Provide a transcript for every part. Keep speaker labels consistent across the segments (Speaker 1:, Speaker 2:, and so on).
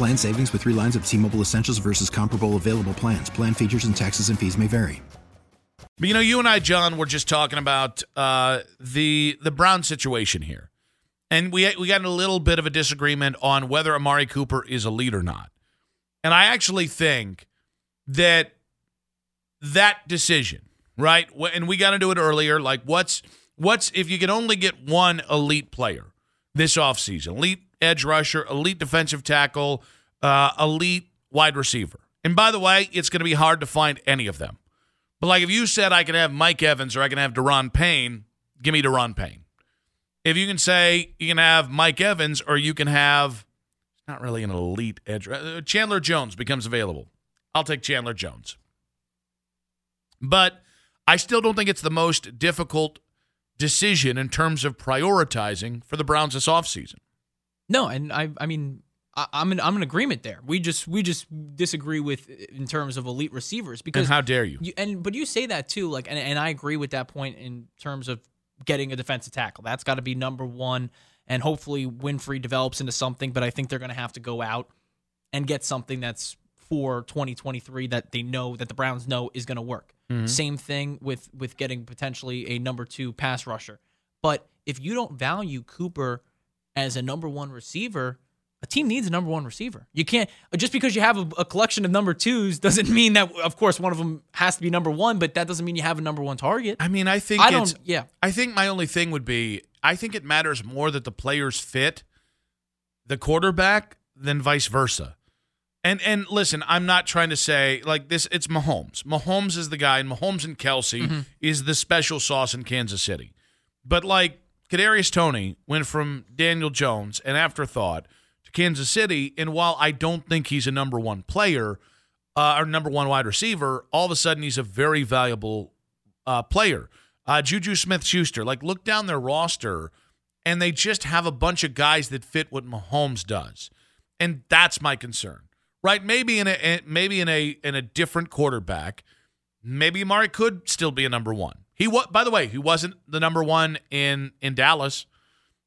Speaker 1: Plan savings with three lines of T Mobile Essentials versus comparable available plans. Plan features and taxes and fees may vary.
Speaker 2: But you know, you and I, John, were just talking about uh, the the Brown situation here, and we we got a little bit of a disagreement on whether Amari Cooper is a lead or not. And I actually think that that decision, right? And we got into it earlier. Like, what's what's if you can only get one elite player this offseason, elite edge rusher, elite defensive tackle, uh, elite wide receiver. And by the way, it's going to be hard to find any of them. But like if you said I can have Mike Evans or I can have Daron Payne, give me Daron Payne. If you can say you can have Mike Evans or you can have it's not really an elite edge uh, Chandler Jones becomes available. I'll take Chandler Jones. But I still don't think it's the most difficult decision in terms of prioritizing for the Browns this offseason.
Speaker 3: No, and I I mean I, am in I'm in agreement there. We just we just disagree with in terms of elite receivers because
Speaker 2: and how dare you?
Speaker 3: you and but you say that too, like and, and I agree with that point in terms of getting a defensive tackle. That's got to be number one, and hopefully Winfrey develops into something. But I think they're going to have to go out and get something that's for 2023 that they know that the Browns know is going to work. Mm-hmm. Same thing with with getting potentially a number two pass rusher. But if you don't value Cooper as a number one receiver, a team needs a number one receiver. You can't just because you have a, a, collection of number twos doesn't mean that of course one of them has to be number one, but that doesn't mean you have a number one target.
Speaker 2: I mean, I think I don't. Yeah, I think my only thing would be I think it matters more that the players fit the quarterback than vice versa. And and listen, I'm not trying to say like this. It's Mahomes. Mahomes is the guy, and Mahomes and Kelsey mm-hmm. is the special sauce in Kansas City. But like Kadarius Toney went from Daniel Jones, an afterthought, to Kansas City, and while I don't think he's a number one player uh, or number one wide receiver, all of a sudden he's a very valuable uh, player. Uh, Juju Smith Schuster, like look down their roster, and they just have a bunch of guys that fit what Mahomes does, and that's my concern. Right? Maybe in a maybe in a in a different quarterback, maybe Amari could still be a number one. He was, by the way, he wasn't the number one in in Dallas,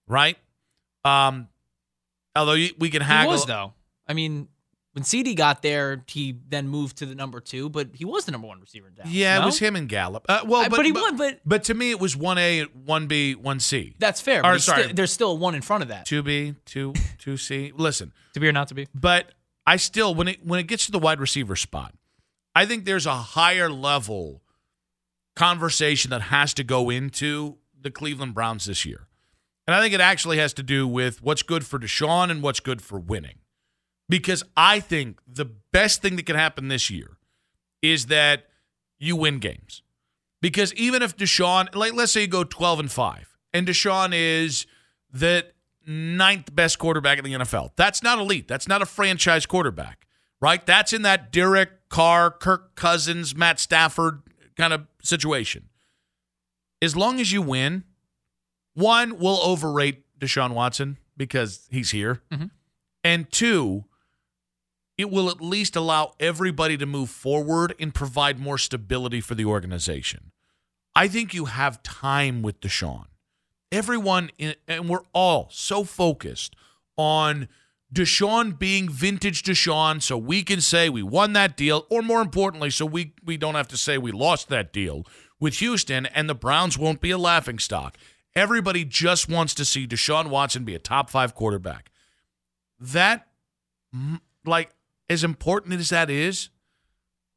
Speaker 2: right? Um, although we can haggle.
Speaker 3: He was though. I mean, when CeeDee got there, he then moved to the number two, but he was the number one receiver in Dallas.
Speaker 2: Yeah,
Speaker 3: no?
Speaker 2: it was him and Gallup. Uh, well, but,
Speaker 3: but he
Speaker 2: but,
Speaker 3: won. But
Speaker 2: but to me, it was one A, one B, one C.
Speaker 3: That's fair. Or, sorry, st- there's still one in front of that.
Speaker 2: Two B, two two C. Listen,
Speaker 3: to be or not to be.
Speaker 2: But I still, when it when it gets to the wide receiver spot, I think there's a higher level conversation that has to go into the Cleveland Browns this year. And I think it actually has to do with what's good for Deshaun and what's good for winning. Because I think the best thing that can happen this year is that you win games. Because even if Deshaun, like let's say you go 12 and 5, and Deshaun is the ninth best quarterback in the NFL. That's not elite. That's not a franchise quarterback, right? That's in that Derek Carr, Kirk Cousins, Matt Stafford kind of situation. As long as you win, one, we'll overrate Deshaun Watson because he's here. Mm-hmm. And two, it will at least allow everybody to move forward and provide more stability for the organization. I think you have time with Deshaun. Everyone, in, and we're all so focused on Deshaun being vintage Deshaun, so we can say we won that deal, or more importantly, so we, we don't have to say we lost that deal with Houston, and the Browns won't be a laughing stock. Everybody just wants to see Deshaun Watson be a top five quarterback. That like as important as that is,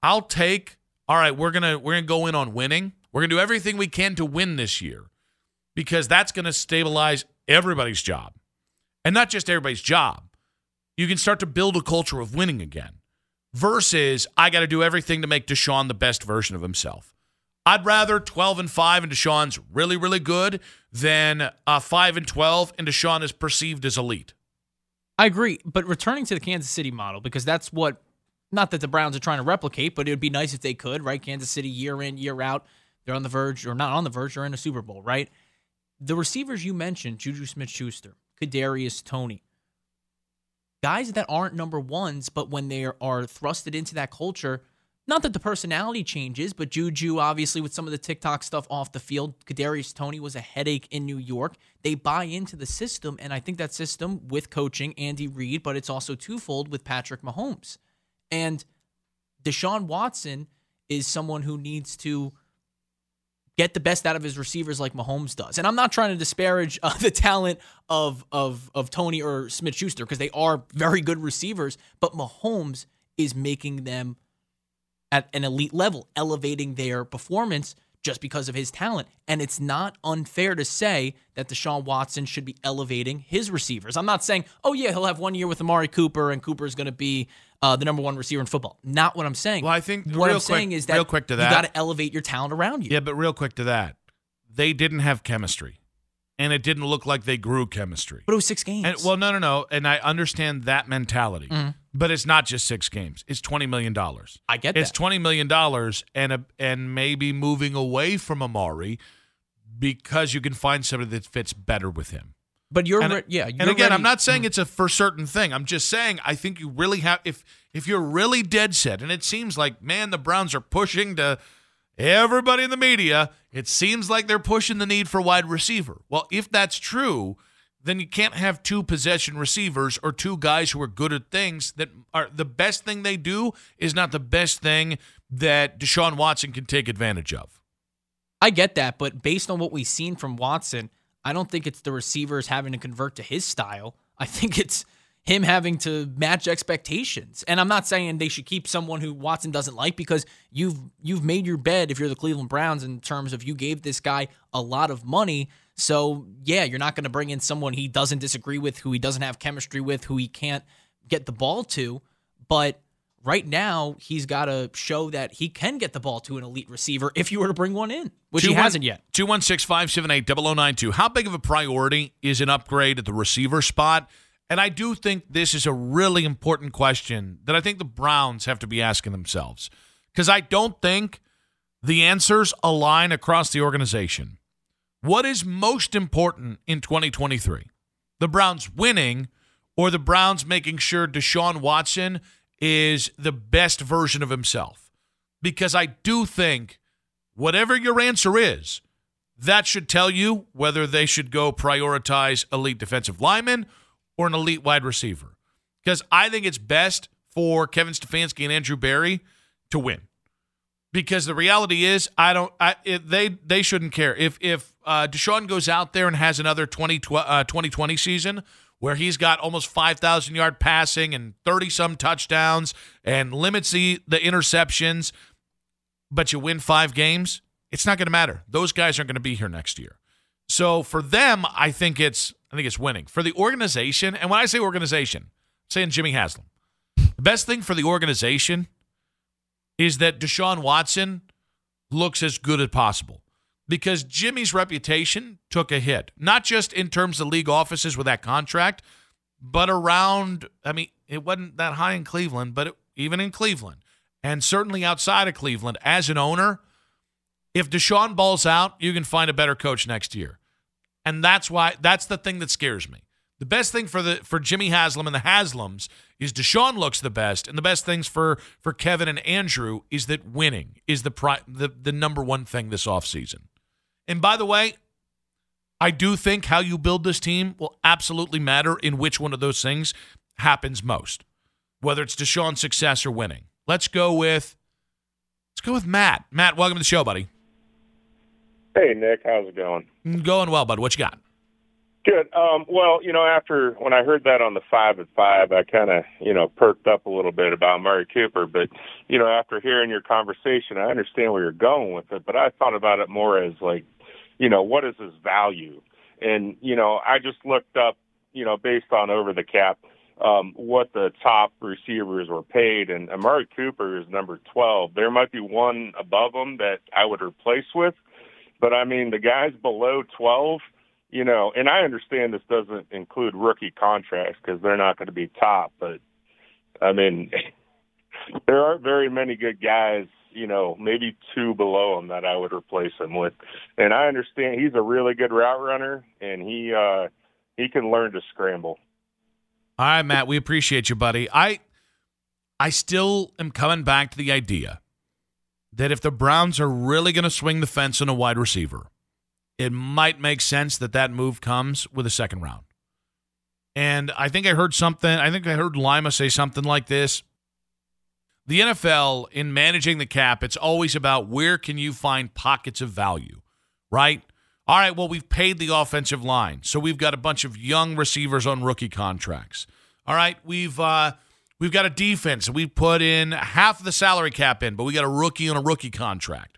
Speaker 2: I'll take. All right, we're gonna we're gonna go in on winning. We're gonna do everything we can to win this year because that's gonna stabilize everybody's job, and not just everybody's job. You can start to build a culture of winning again. Versus, I got to do everything to make Deshaun the best version of himself. I'd rather 12 and 5 and Deshaun's really, really good than uh, 5 and 12 and Deshaun is perceived as elite.
Speaker 3: I agree, but returning to the Kansas City model because that's what not that the Browns are trying to replicate, but it would be nice if they could, right? Kansas City year in, year out, they're on the verge or not on the verge, they're in a Super Bowl, right? The receivers you mentioned, Juju Smith-Schuster, Kadarius Toney, guys that aren't number ones, but when they are thrusted into that culture, not that the personality changes, but Juju, obviously, with some of the TikTok stuff off the field, Kadarius Toney was a headache in New York. They buy into the system, and I think that system with coaching Andy Reid, but it's also twofold with Patrick Mahomes. And Deshaun Watson is someone who needs to get the best out of his receivers like Mahomes does. And I'm not trying to disparage uh, the talent of of of Toney or Smith Schuster because they are very good receivers, but Mahomes is making them at an elite level, elevating their performance just because of his talent. And it's not unfair to say that Deshaun Watson should be elevating his receivers. I'm not saying, oh, yeah, he'll have one year with Amari Cooper and Cooper is going to be uh, the number one receiver in football. Not what I'm saying.
Speaker 2: Well, I think
Speaker 3: what
Speaker 2: real
Speaker 3: I'm saying is that
Speaker 2: real quick to that you
Speaker 3: got to elevate your talent around you.
Speaker 2: Yeah, but real quick to that, they didn't have chemistry, and it didn't look like they grew chemistry.
Speaker 3: But it was six games.
Speaker 2: And, well, no, no, no, and I understand that mentality,
Speaker 3: Mm-hmm.
Speaker 2: but it's not just six games. It's twenty million dollars.
Speaker 3: I get
Speaker 2: It's
Speaker 3: that.
Speaker 2: twenty million dollars, and a, and maybe moving away from Amari because you can find somebody that fits better with him.
Speaker 3: but you're
Speaker 2: And,
Speaker 3: re- yeah.
Speaker 2: and
Speaker 3: you're
Speaker 2: again, I'm not saying it's a for certain thing. I'm just saying I think you really have if if you're really dead set, and it seems like man, the Browns are pushing to everybody in the media. It seems like they're pushing the need for wide receiver. Well, if that's true, then you can't have two possession receivers or two guys who are good at things that are the best thing they do is not the best thing that Deshaun Watson can take advantage of.
Speaker 3: I get that, but based on what we've seen from Watson, I don't think it's the receivers having to convert to his style. I think it's him having to match expectations. And I'm not saying they should keep someone who Watson doesn't like because you've you've made your bed if you're the Cleveland Browns in terms of you gave this guy a lot of money. So, yeah, you're not going to bring in someone he doesn't disagree with, who he doesn't have chemistry with, who he can't get the ball to, but right now he's got to show that he can get the ball to an elite receiver if you were to bring one in, which he hasn't yet.
Speaker 2: 216 578 0092. How big of a priority is an upgrade at the receiver spot? And I do think this is a really important question that I think the Browns have to be asking themselves. Because I don't think the answers align across the organization. What is most important in 2023? The Browns winning or the Browns making sure Deshaun Watson is the best version of himself? Because I do think whatever your answer is, that should tell you whether they should go prioritize elite defensive lineman or an elite wide receiver. Because I think it's best for Kevin Stefanski and Andrew Berry to win. Because the reality is, I don't. I, it, they they shouldn't care if if uh, Deshaun goes out there and has another 20, uh, 2020 season where he's got almost five thousand yard passing and thirty some touchdowns and limits the the interceptions but you win five games, it's not going to matter. Those guys aren't going to be here next year. So for them, I think it's I think it's winning. For the organization, and when I say organization, I'm saying Jimmy Haslam. The best thing for the organization is that Deshaun Watson looks as good as possible. Because Jimmy's reputation took a hit, not just in terms of league offices with that contract, but around, I mean, it wasn't that high in Cleveland, but it, even in Cleveland, and certainly outside of Cleveland, as an owner, if Deshaun balls out, you can find a better coach next year. And that's why that's the thing that scares me. The best thing for the for Jimmy Haslam and the Haslams is Deshaun looks the best, and the best things for for Kevin and Andrew is that winning is the pri- the, the number one thing this offseason. And by the way, I do think how you build this team will absolutely matter in which one of those things happens most, whether it's Deshaun's success or winning. Let's go with let's go with Matt. Matt, welcome to the show, buddy.
Speaker 4: Hey Nick, how's it going?
Speaker 2: Going well, bud. What you got?
Speaker 4: Good. Um, well, you know, after when I heard that on the five at five, I kind of, you know, perked up a little bit about Amari Cooper. But, you know, after hearing your conversation, I understand where you're going with it. But I thought about it more as like, you know, what is his value? And, you know, I just looked up, you know, based on over the cap, um, what the top receivers were paid. And Amari Cooper is number 12. There might be one above him that I would replace with. But I mean, the guys below 12, you know, and I understand this doesn't include rookie contracts because they're not going to be top, but I mean, there aren't very many good guys, you know, maybe two below him that I would replace him with. And I understand he's a really good route runner and he, uh, he can learn to scramble.
Speaker 2: All right, Matt, we appreciate you, buddy. I, I still am coming back to the idea that if the Browns are really going to swing the fence on a wide receiver, it might make sense that that move comes with a second round. And I think I heard something, I think I heard Lima say something like this. The NFL, in managing the cap, it's always about where can you find pockets of value, right? All right, well, we've paid the offensive line, so we've got a bunch of young receivers on rookie contracts. All right, we've uh, we've got a defense, we put in half the salary cap in, but we got a rookie on a rookie contract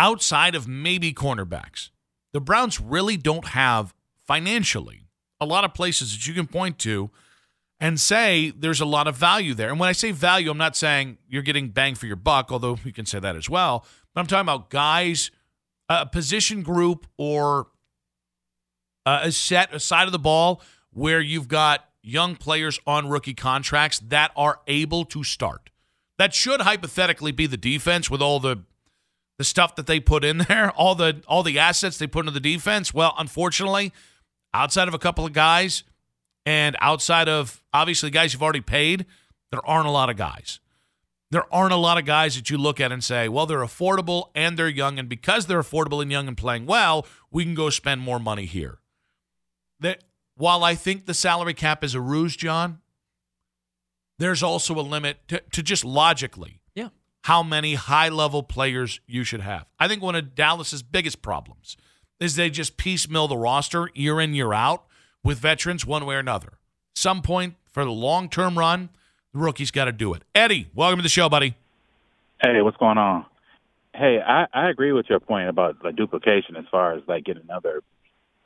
Speaker 2: outside of maybe cornerbacks, the Browns really don't have financially a lot of places that you can point to and say there's a lot of value there. And when I say value, I'm not saying you're getting bang for your buck, although you can say that as well. But I'm talking about guys, a position group, or a set, a side of the ball where you've got young players on rookie contracts that are able to start. That should hypothetically be the defense with all the the stuff that they put in there, all the all the assets they put into the defense. Well, unfortunately, outside of a couple of guys and outside of obviously guys you've already paid, there aren't a lot of guys. There aren't a lot of guys that you look at and say, well, they're affordable and they're young, and because they're affordable and young and playing well, we can go spend more money here. That while I think the salary cap is a ruse, John, there's also a limit to, to just logically yeah. how many high level players you should have. I think one of Dallas's biggest problems is they just piecemeal the roster year in, year out with veterans one way or another. Some point for the long term run, the rookie's got to do it. Eddie, welcome to the show, buddy.
Speaker 5: Hey, what's going on? Hey, I, I agree with your point about like duplication as far as like getting another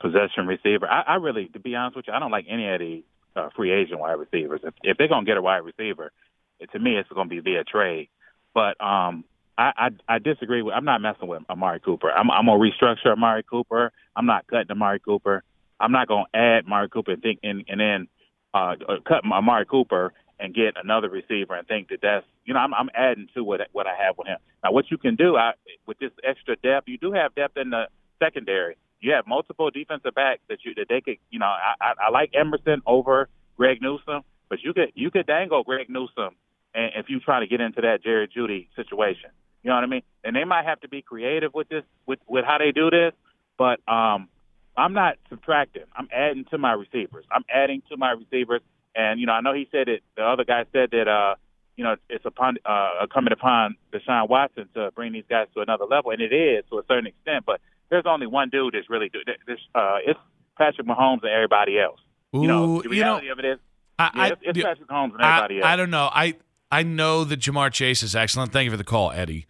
Speaker 5: possession receiver. I, I really, to be honest with you, I don't like any of the uh, free agent wide receivers. If, if they're gonna get a wide receiver, it, to me, it's gonna be via trade. But um, I, I I disagree with. I'm not messing with Amari Cooper. I'm I'm gonna restructure Amari Cooper. I'm not cutting Amari Cooper. I'm not gonna add Amari Cooper and think and and then uh, uh cut Amari Cooper and get another receiver and think that that's you know I'm I'm adding to what what I have with him. Now what you can do I, with this extra depth, you do have depth in the secondary. You have multiple defensive backs that you that they could you know I I, I like Emerson over Greg Newsome, but you could you could dangle Greg Newsome and if you try to get into that Jerry Jeudy situation. You know what I mean? And they might have to be creative with this, with with how they do this. But um, I'm not subtracting. I'm adding to my receivers. I'm adding to my receivers. And you know, I know he said it. The other guy said that uh, you know it's upon uh, coming upon Deshaun Watson to bring these guys to another level, and it is to a certain extent. But there's only one dude that's really do this. Uh, it's Patrick Mahomes and everybody else.
Speaker 2: Ooh,
Speaker 5: you know, the reality
Speaker 2: you know,
Speaker 5: of it is,
Speaker 2: I,
Speaker 5: yeah, it's, it's Patrick Mahomes and everybody
Speaker 2: I,
Speaker 5: else.
Speaker 2: I don't know. I I know that Ja'Marr Chase is excellent. Thank you for the call, Eddie.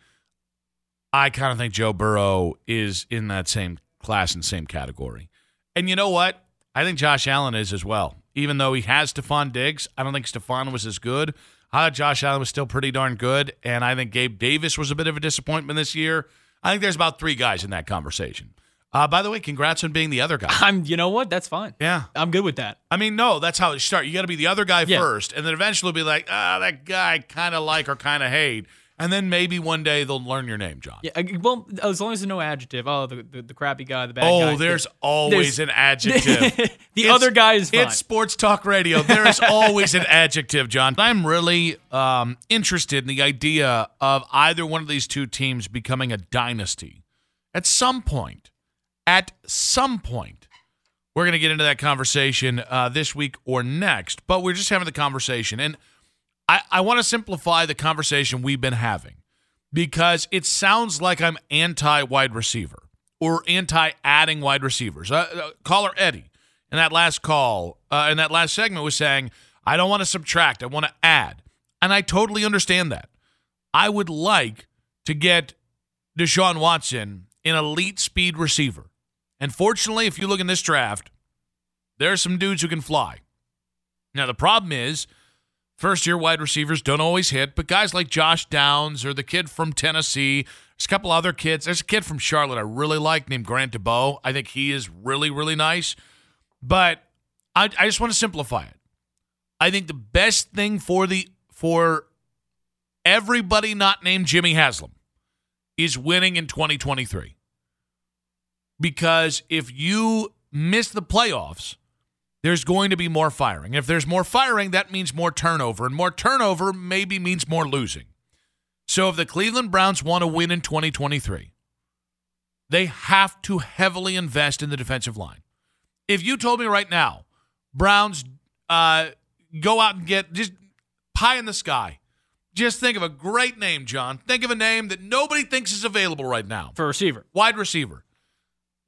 Speaker 2: I kind of think Joe Burrow is in that same class and same category. And you know what? I think Josh Allen is as well. Even though he has Stefon Diggs, I don't think Stefon was as good. I thought Josh Allen was still pretty darn good. And I think Gabe Davis was a bit of a disappointment this year. I think there's about three guys in that conversation. Uh, by the way, congrats on being the other guy.
Speaker 3: I'm, you know what? That's fine.
Speaker 2: Yeah,
Speaker 3: I'm good with that.
Speaker 2: I mean, no, that's how it starts. You got to be the other guy
Speaker 3: Yeah.
Speaker 2: first, and then eventually be like, ah, that guy kind of like or kind of hate, and then maybe one day they'll learn your name, John.
Speaker 3: Yeah. Well, as long as there's no adjective. Oh, the the, the crappy guy, the bad
Speaker 2: oh,
Speaker 3: guy.
Speaker 2: Oh, there's
Speaker 3: The-
Speaker 2: always
Speaker 3: there's-
Speaker 2: an adjective.
Speaker 3: the
Speaker 2: It's-
Speaker 3: other guy is fine.
Speaker 2: It's sports talk radio. There is always an adjective, John. I'm really um, interested in the idea of either one of these two teams becoming a dynasty at some point. At some point, we're going to get into that conversation uh, this week or next, but we're just having the conversation. And I, I want to simplify the conversation we've been having because it sounds like I'm anti wide receiver. or anti adding wide receivers. Uh, uh, caller Eddie in that last call, uh, in that last segment, was saying, I don't want to subtract, I want to add. And I totally understand that. I would like to get Deshaun Watson an elite speed receiver. And fortunately, if you look in this draft, there are some dudes who can fly. Now, the problem is, first year wide receivers don't always hit, but guys like Josh Downs or the kid from Tennessee, there's a couple other kids. There's a kid from Charlotte I really like named Grant DuBose. I think he is really, really nice. But I, I just want to simplify it. I think the best thing for the for everybody not named Jimmy Haslam is winning in 2023. Because if you miss the playoffs, there's going to be more firing. If there's more firing, that means more turnover, and more turnover maybe means more losing. So if the Cleveland Browns want to win in 2023, they have to heavily invest in the defensive line. If you told me right now, Browns uh, go out and get just pie in the sky, just think of a great name, John. Think of a name that nobody thinks is available right now.
Speaker 3: For receiver.
Speaker 2: Wide receiver.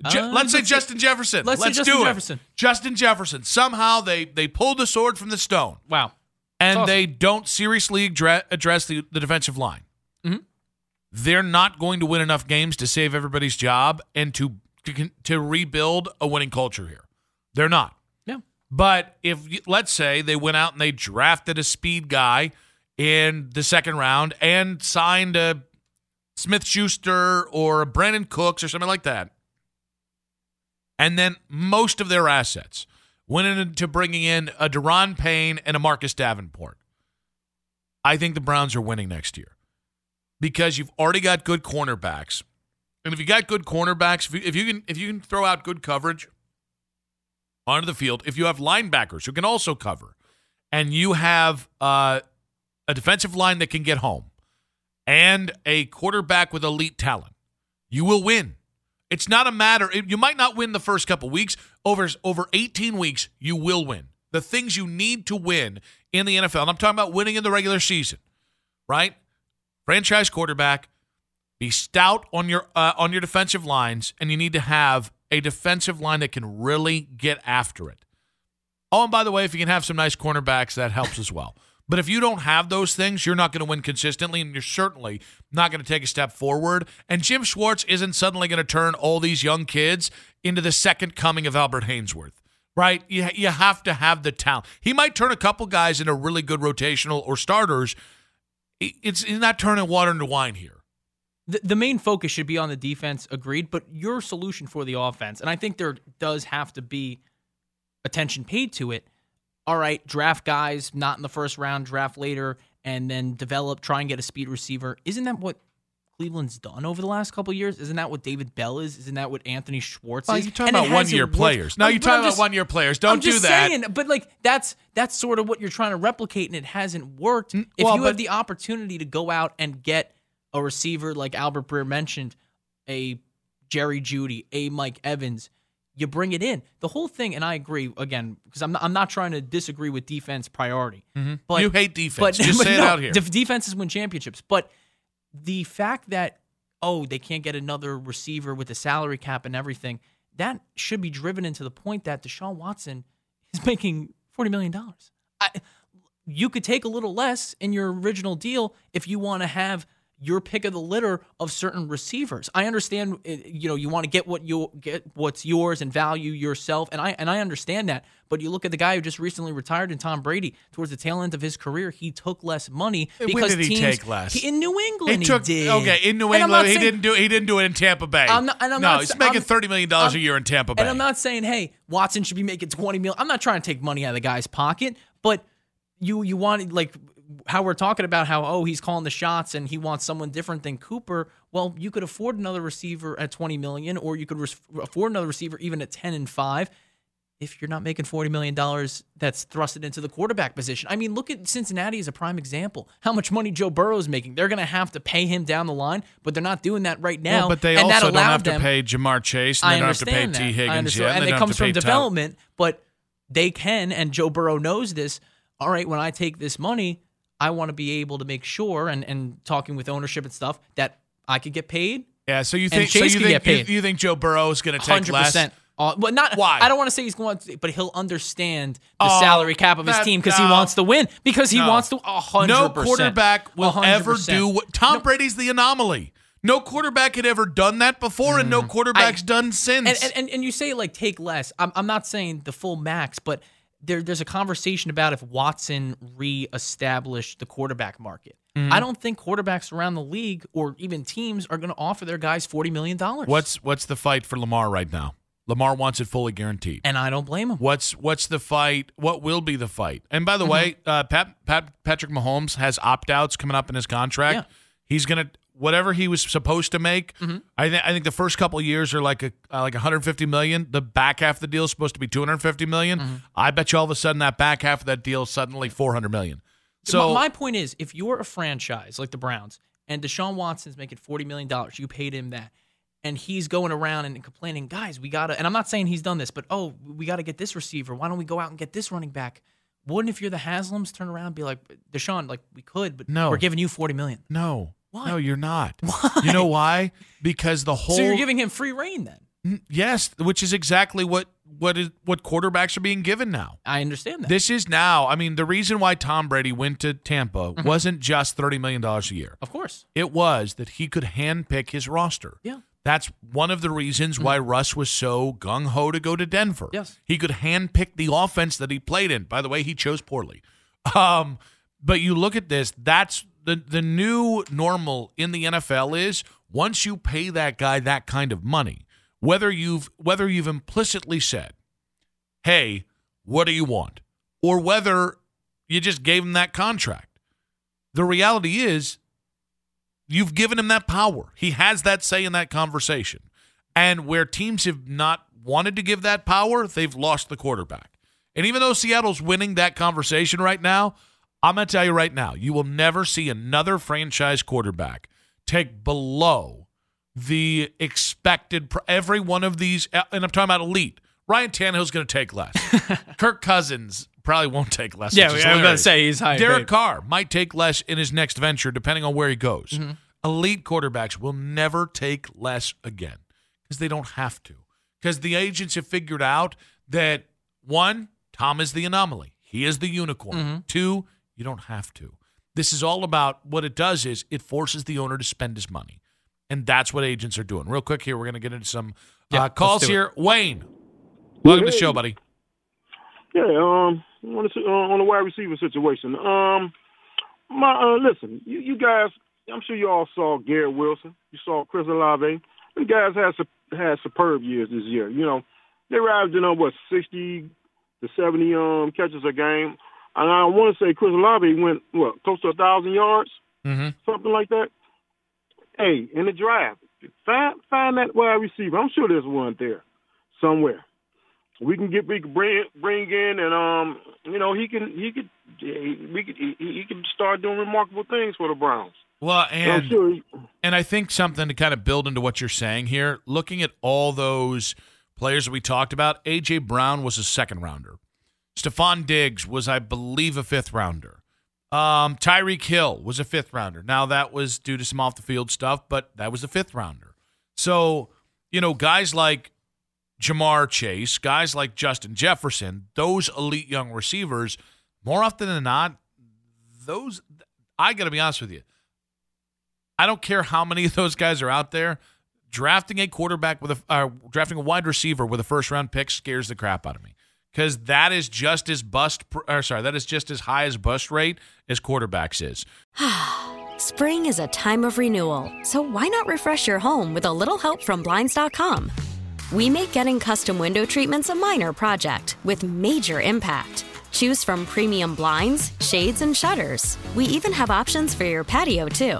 Speaker 2: Je-
Speaker 3: Uh,
Speaker 2: let's say Justin Jefferson.
Speaker 3: let's say Justin
Speaker 2: do
Speaker 3: Jefferson.
Speaker 2: it. Justin Jefferson. Somehow they they pulled the sword from the stone
Speaker 3: Wow.
Speaker 2: and
Speaker 3: awesome.
Speaker 2: they don't seriously address the, the defensive line.
Speaker 3: Mhm.
Speaker 2: They're not going to win enough games to save everybody's job and to, to to rebuild a winning culture here. They're not.
Speaker 3: Yeah.
Speaker 2: But if let's say they went out and they drafted a speed guy in the second round and signed a Smith Schuster or a Brandin Cooks or something like that, and then most of their assets went into bringing in a Daron Payne and a Marcus Davenport. I think the Browns are winning next year because you've already got good cornerbacks, and if you got good cornerbacks, if you, if you can if you can throw out good coverage onto the field, if you have linebackers who can also cover, and you have uh, a defensive line that can get home, and a quarterback with elite talent, you will win. It's not a matter. You might not win the first couple weeks. Over over 18 weeks, you will win. The things you need to win in the NFL. And I'm talking about winning in the regular season, right? Franchise quarterback, be stout on your uh, on your defensive lines, and you need to have a defensive line that can really get after it. Oh, and by the way, if you can have some nice cornerbacks, that helps as well. But if you don't have those things, you're not going to win consistently, and you're certainly not going to take a step forward. And Jim Schwartz isn't suddenly going to turn all these young kids into the second coming of Albert Haynesworth, right? You, you have to have the talent. He might turn a couple guys into really good rotational or starters. It- It's he's not turning water into wine here.
Speaker 3: the, the main focus should be on the defense, agreed, but your solution for the offense, and I think there does have to be attention paid to it. All right, draft guys not in the first round, draft later, and then develop, try and get a speed receiver. Isn't that what Cleveland's done over the last couple of years? Isn't that what David Bell is? Isn't that what Anthony Schwartz
Speaker 2: Oh,
Speaker 3: is?
Speaker 2: you're talking
Speaker 3: And
Speaker 2: about one year players. No, you're talking
Speaker 3: I'm
Speaker 2: about one year players. Don't
Speaker 3: I'm just
Speaker 2: do that.
Speaker 3: Saying, but like that's that's sort of what you're trying to replicate, and it hasn't worked. Mm, if
Speaker 2: well,
Speaker 3: you
Speaker 2: but-
Speaker 3: have the opportunity to go out and get a receiver like Albert Breer mentioned, a Jerry Jeudy, a Mike Evans, you bring it in. The whole thing, and I agree again because I'm not, I'm not trying to disagree with defense priority.
Speaker 2: Mm-hmm. You hate defense.
Speaker 3: But
Speaker 2: Just
Speaker 3: but
Speaker 2: say it out here.
Speaker 3: def- defenses win championships, but the fact that oh they can't get another receiver with the salary cap and everything that should be driven into the point that Deshaun Watson is making forty million dollars. You could take a little less in your original deal if you want to have your pick of the litter of certain receivers. I understand, uh, you know, you want to get what you get what's yours and value yourself, and I and I understand that. But you look at the guy who just recently retired, in Tom Brady, towards the tail end of his career, he took less money because
Speaker 2: did he
Speaker 3: teams
Speaker 2: take less?
Speaker 3: he- in New England.
Speaker 2: He took
Speaker 3: did.
Speaker 2: okay in New
Speaker 3: And I'm not
Speaker 2: England. He
Speaker 3: saying-
Speaker 2: didn't do. He didn't do it in Tampa Bay.
Speaker 3: I'm not- and I'm
Speaker 2: no,
Speaker 3: not
Speaker 2: he's making
Speaker 3: I'm-
Speaker 2: thirty million dollars a year in Tampa Bay.
Speaker 3: And I'm not saying, hey, Watson should be making 20 million. I'm not trying to take money out of the guy's pocket, but you you want like how we're talking about how oh he's calling the shots and he wants someone different than Cooper. Well, you could afford another receiver at 20 million, or you could res- afford another receiver even at 10 and five. If you're not making 40 million dollars, that's thrusted into the quarterback position. I mean, look at Cincinnati as a prime example. How much money Joe Burrow is making? They're going to have to pay him down the line, but they're not doing that right now.
Speaker 2: Well, but they
Speaker 3: and
Speaker 2: also don't have to pay Ja'Marr Chase. And
Speaker 3: I
Speaker 2: they don't have to pay
Speaker 3: understand Tee
Speaker 2: Higgins yet.
Speaker 3: and
Speaker 2: they
Speaker 3: it comes from development, but they can, and Joe Burrow knows this. All right, when I take this money, I want to be able to make sure, and and talking with ownership and stuff, that I could get paid
Speaker 2: Yeah, so you think so you think. You, you think Joe Burrow is going to take
Speaker 3: Hundred
Speaker 2: less?
Speaker 3: percent. Uh, but not
Speaker 2: Why?
Speaker 3: I don't want to say he's going to, but he'll understand the
Speaker 2: Oh,
Speaker 3: salary cap of his
Speaker 2: that-
Speaker 3: team because he wants to win. Because he
Speaker 2: No.
Speaker 3: wants to. a hundred
Speaker 2: No quarterback will
Speaker 3: A hundred
Speaker 2: ever do what Tom Brady's the anomaly. No quarterback had ever done that before, and no quarterback's done since.
Speaker 3: Mm. And, and and you say like take less. I'm I'm not saying the full max, but there there's a conversation about if Watson reestablished the quarterback market.
Speaker 2: Mm-hmm.
Speaker 3: I don't think quarterbacks around the league or even teams are going to offer their guys forty million dollars.
Speaker 2: what's what's the fight for Lamar right now? Lamar wants it fully guaranteed.
Speaker 3: and I don't blame him.
Speaker 2: What's what's the fight? What will be the fight? And by the
Speaker 3: Mm-hmm.
Speaker 2: way, uh, Pat, Pat Patrick Mahomes has opt outs coming up in his contract.
Speaker 3: Yeah.
Speaker 2: He's gonna whatever he was supposed to make.
Speaker 3: Mm-hmm.
Speaker 2: I think I think the first couple years are like a uh, like 150 million. The back half of the deal is supposed to be 250 million.
Speaker 3: Mm-hmm.
Speaker 2: I bet you all of a sudden that back half of that deal is suddenly 400 million. So
Speaker 3: my, my point is, if you're a franchise like the Browns and Deshaun Watson's making forty million dollars, you paid him that, and he's going around and complaining, guys, we gotta. And I'm not saying he's done this, but oh, we got to get this receiver. Why don't we go out and get this running back? Wouldn't if you're the Haslams turn around and be like, Deshaun, like we could, but
Speaker 2: No.
Speaker 3: we're giving you forty million.
Speaker 2: no,
Speaker 3: Why?
Speaker 2: no, you're not.
Speaker 3: Why?
Speaker 2: You know why? Because the whole
Speaker 3: So you're giving him free reign then.
Speaker 2: Mm, yes, which is exactly what what is what quarterbacks are being given now.
Speaker 3: I understand that.
Speaker 2: This is now. I mean, the reason why Tom Brady went to Tampa
Speaker 3: Mm-hmm.
Speaker 2: wasn't just thirty million dollars a year.
Speaker 3: of course.
Speaker 2: It was that he could handpick his roster.
Speaker 3: Yeah.
Speaker 2: That's one of the reasons why Russ was so gung ho to go to Denver.
Speaker 3: Yes.
Speaker 2: He could handpick the offense that he played in. By the way, he chose poorly. Um, but you look at this, that's the the new normal in the NFL is once you pay that guy that kind of money, whether you've whether you've implicitly said, Hey, what do you want? Or whether you just gave him that contract. The reality is You've given him that power. He has that say in that conversation. And where teams have not wanted to give that power, they've lost the quarterback. And even though Seattle's winning that conversation right now, I'm going to tell you right now, you will never see another franchise quarterback take below the expected. Every one of these, uh, and I'm talking about elite. Ryan Tannehill's going to take less. Kirk Cousins probably won't take less.
Speaker 3: Yeah, I was gonna say he's high
Speaker 2: Derek
Speaker 3: paid.
Speaker 2: Carr might take less in his next venture, depending on where he goes.
Speaker 3: Mm-hmm.
Speaker 2: Elite quarterbacks will never take less again because they don't have to. Because the agents have figured out that one, Tom is the anomaly, he is the unicorn.
Speaker 3: Mm-hmm.
Speaker 2: Two, you don't have to. This is all about what it does is it forces the owner to spend his money. And that's what agents are doing. Real quick here, we're going to get into some
Speaker 3: Yeah,
Speaker 2: uh, calls
Speaker 3: do it.
Speaker 2: here. Wayne, welcome to the show, buddy.
Speaker 6: Yeah, um, on the, uh, on the wide receiver situation. Um, my uh, listen, you, you guys, I'm sure you all saw Garrett Wilson. You saw Chris Olave. The guys had su- had superb years this year. You know, they arrived in uh, what 60 to 70 um catches a game, and I want to say Chris Olave went what close to a thousand yards,
Speaker 2: Mm-hmm.
Speaker 6: something like that. Hey, in the draft, find find that wide receiver. I'm sure there's one there somewhere we can get we can bring bring in and um you know he can he could we could he, he could start doing remarkable things for the Browns.
Speaker 2: Well,
Speaker 6: And sure he,
Speaker 2: And I think something to kind of build into what you're saying here, looking at all those players that we talked about, AJ Brown was a second rounder. Stefon Diggs was, I believe, a fifth rounder. Um, Tyreek Hill was a fifth rounder. Now that was due to some off the field stuff, but that was a fifth rounder. So, you know, guys like Ja'Marr Chase, guys like Justin Jefferson, those elite young receivers, more often than not, those I got to be honest with you. I don't care how many of those guys are out there. Drafting a quarterback with a uh, drafting a wide receiver with a first round pick scares the crap out of me because that is just as bust. Or sorry, that is just as high as bust rate as quarterbacks is.
Speaker 7: Spring is a time of renewal, so why not refresh your home with a little help from Blinds.com? We make getting custom window treatments a minor project with major impact. Choose from premium blinds, shades, and shutters. We even have options for your patio, too.